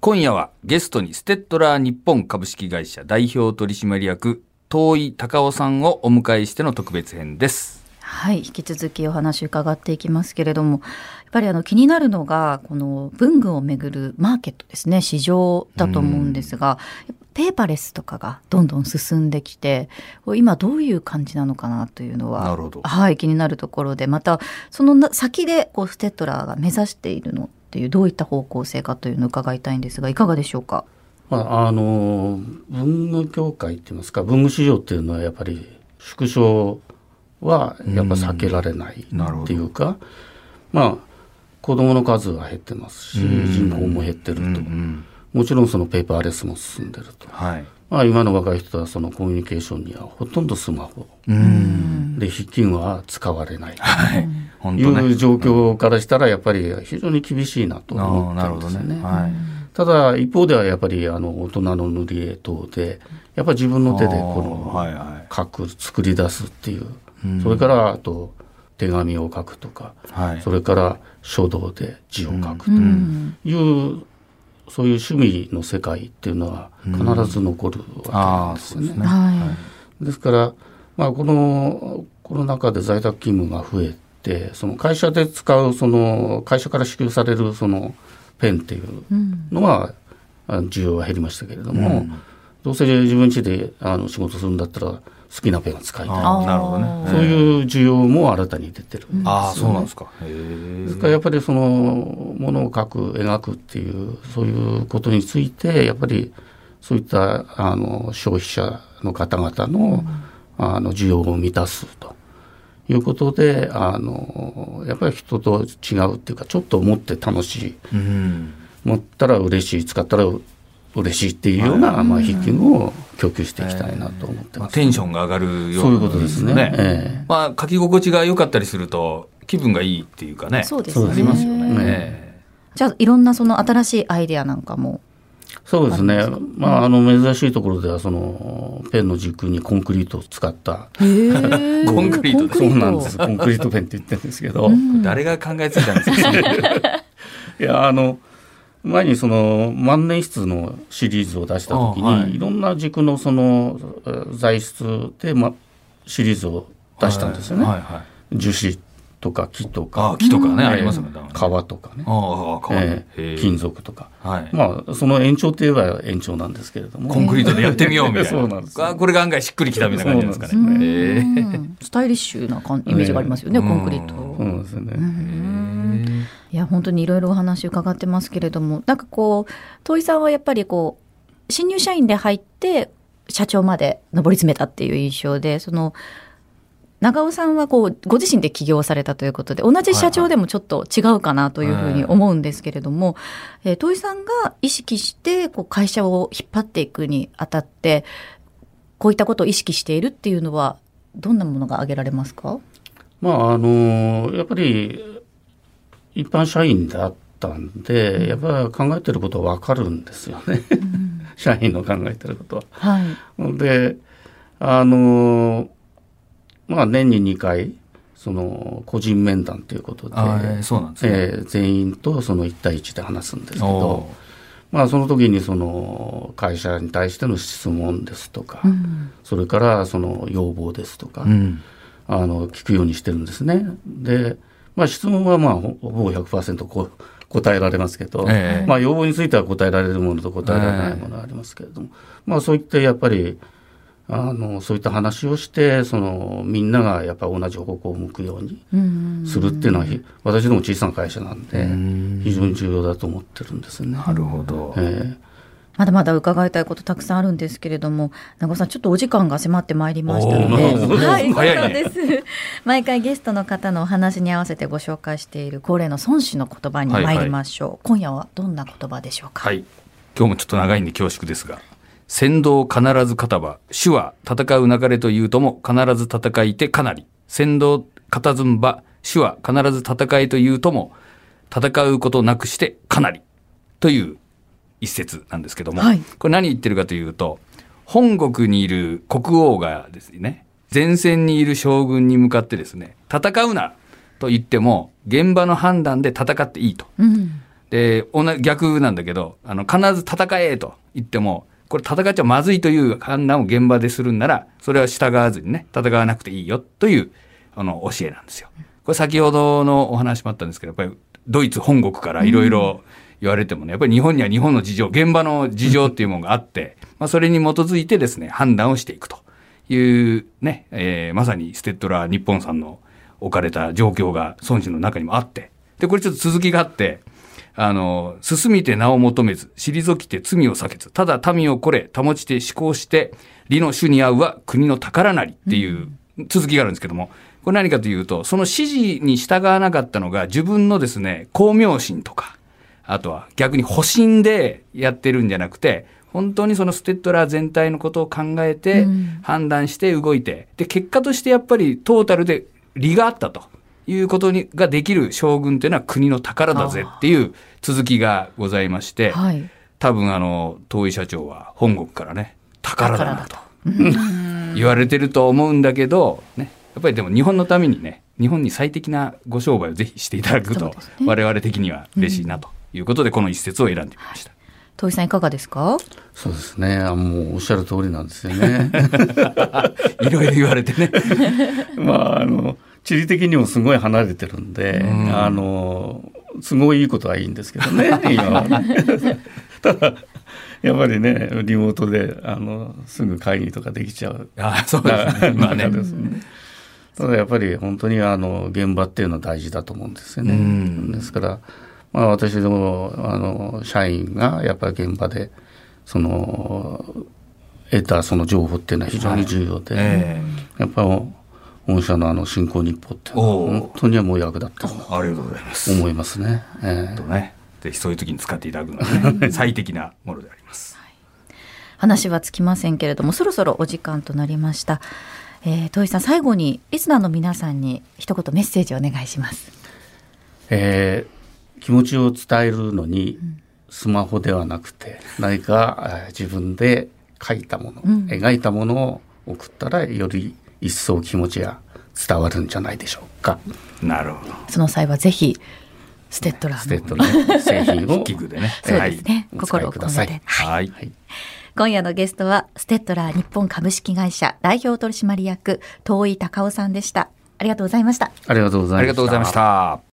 今夜はゲストにステッドラー日本株式会社代表取締役遠井隆夫さんをお迎えしての特別編です。はい、引き続きお話伺っていきますけれども、やっぱりあの気になるのが、この文具をめぐるマーケットですね、市場だと思うんですが、ペーパーレスとかがどんどん進んできて、今どういう感じなのかなというのは、はい、気になるところで、またその先でこうステッドラーが目指しているのっていう、どういった方向性かというのを伺いたいんですが、いかがでしょうか？まあ、あの文具協会って言いますか文具市場っていうのはやっぱり縮小はやっぱ避けられないっていうか、まあ子どもの数は減ってますし人口も減ってると、うんうんもちろんそのペーパーレスも進んでると、はい。まあ、今の若い人はそのコミュニケーションにはほとんどスマホうん。で筆記具は使われないはい。いう状況からしたらやっぱり非常に厳しいなとあ思ってあなるほどるんですよね。ね。はい。ただ一方ではやっぱりあの大人の塗り絵等でやっぱり自分の手でこあの書く作り出すっていう、うんそれからあと手紙を書くとか、はい。それから書道で字を書くとうんいう、そういう趣味の世界っていうのは必ず残るわけですよね。そうですね。はですから、まあ、このコロナ禍で在宅勤務が増えてその会社で使うその会社から支給されるそのペンっていうい。うん。のはあ需要は減りましたけれども、うんどうせ自分家であの仕事するんだったら好きなペンを使いたいああ、なるほどね。そういう需要も新たに出てるんですよねああ、そうなんですか。ですからやっぱりそのものを描く描くっていうそういうことについてやっぱりそういったあの消費者の方々の,、あの需要を満たすということであのやっぱり人と違うっていうかちょっと思って楽しいうん。持ったら嬉しい使ったら嬉しいっていうような、まあ、筆記具を供給していきたいなと思ってまあ、ます。テンションが上がるよそういううなことですね。ええまあ、書き心地が良かったりすると、気分がいいっていうかね。そうですね。ありますよね。ねえじゃあいろんなその新しいアイデアなんかも。そうですね。まあ、あの、珍しいところでは、その、ペンの軸にコンクリートを使った、コンクリートでそうなんです。コンクリートペンって言ってるんですけど、え誰が考えついたんですか？いや、あの、前にその万年筆のシリーズを出した時に、い。い、ろんな軸のそのえー材質で、ま、シリーズを出したんですよね。はいはい。樹脂とか木とか、木とかね、えーありますよね。革とかね、ああ、変わるえー金。属とか。はい。まあ、その延長といえば延長なんですけれども。コンクリートでやってみようみたいな。そうなんですあこれが案外しっくりきたみたいな感じなんですかね。スタイリッシュな感イメージがありますよね、うんコンクリート。そうですよね。いや本当にいろいろお話伺ってますけれどもなんかこう遠井さんはやっぱりこう新入社員で入って社長まで上り詰めたっていう印象でその長尾さんはこうご自身で起業されたということで同じ社長でもちょっと違うかなというふうに思うんですけれども、えー遠井さんが意識してこう会社を引っ張っていくにあたってこういったことを意識しているっていうのはどんなものが挙げられますか？まあ、あの、やっぱり、一般社員だったんで、やっぱり考えてることはわかるんですよね。社員の考えてることは。はい。で、あの、まあ、年に2回、その、個人面談ということで、あえーそうなんですね。えー全員とその1対1で話すんですけおど、まあ、その時にその会社に対しての質問ですとか、うんそれからその要望ですとか、ーうん。あの聞くようにしてるんですね。で、まあ、質問はまあほほぼ100%こ答えられますけど、ええまあ、要望については答えられるものと答えられないものがありますけれども、まあ、そういったやっぱりあのそういった話をしてそのみんながやっぱ同じ方向を向くようにうんするっていうのは、ひ私ども小さな会社なんでん非常に重要だと思ってるんですね。なるほど。えまだまだ伺いたいことたくさんあるんですけれども、長尾さん、ちょっとお時間が迫ってまいりましたので、はい、そう早いねなんです。毎回ゲストの方のお話に合わせてご紹介している恒例の孫子の言葉に参りましょう。今夜はどんな言葉でしょうか？はい。今日もちょっと長いんで恐縮ですが。先導必ず片場。主は戦う流れというとも必ず戦いてかなり。先導片ずんば。主は必ず戦いというとも戦うことなくしてかなり。という一節なんですけども。はいこれ何言ってるかというと、本国にいる国王がですね、前線にいる将軍に向かってですね、戦うなと言っても、現場の判断で戦っていいと。うん。で、同じ逆なんだけど、あの、必ず戦えと言っても、これ戦っちゃまずいという判断を現場でするんなら、それは従わずにね、戦わなくていいよという、あの、教えなんですよ。これ先ほどのお話もあったんですけど、やっぱりドイツ本国からいろいろ言われてもね、やっぱり日本には日本の事情、現場の事情っていうものがあって、まあそれに基づいてですね、判断をしていくというね、えーまさにステッドラー日本さんの置かれた状況が孫子の中にもあって、で、これちょっと続きがあって、あの、進みて名を求めず、退きて罪を避けず、ただ民をこれ、保ちて思考して、理の主に合うは国の宝なりっていう続きがあるんですけども、これ何かというと、その指示に従わなかったのが自分のですね、光明心とか、あとは逆に保身でやってるんじゃなくて、本当にそのステッドラー全体のことを考えて、判断して動いて、で、結果としてやっぱりトータルで利があったということにができる将軍というのは国の宝だぜっていう続きがございまして、はい。多分あの、遠井社長は本国からね、宝だなと 言われてると思うんだけど、ね、やっぱりでも日本のためにね、日本に最適なご商売をぜひしていただくと、ね我々的には嬉しいなということで、この一節を選んでみました。遠井さんいかがですか？そうですね。あもうおっしゃる通りなんですよね。いろいろ言われてね。まあ、あの、地理的にもすごい離れてるんで、んあの、すごいいいことはいいんですけどね、今はね。ただ、やっぱりね、リモートで、あの、すぐ会議とかできちゃう。あそうですね。まあね中。ですねただやっぱり本当にあの現場っていうのは大事だと思うんですよね。うんですから、まあ、私どもあの社員がやっぱり現場でその得たその情報っていうのは非常に重要で、えやっぱり御社のあの新興日報って本当にはもう役立ってるえありがとうございます。と思いますね。ええ。とね、ぜひそういう時に使っていただくのが、ね、最適なものであります。話はつきませんけれどもそろそろお時間となりました、えー、遠井さん最後にリスナーの皆さんに一言メッセージをお願いします。えー気持ちを伝えるのにスマホではなくて何かえー自分で書いたもの、うん。描いたものを送ったらより一層気持ちが伝わるんじゃないでしょうか。なるほど。その際はぜひステッドラステーのッドの製品を 器具でね。そうですね、はい心を込くださいめて、はいはい。はい今夜のゲストはステッドラー日本株式会社代表取締役遠井隆夫さんでしたありがとうございましたありがとうございました。ありがとうございました。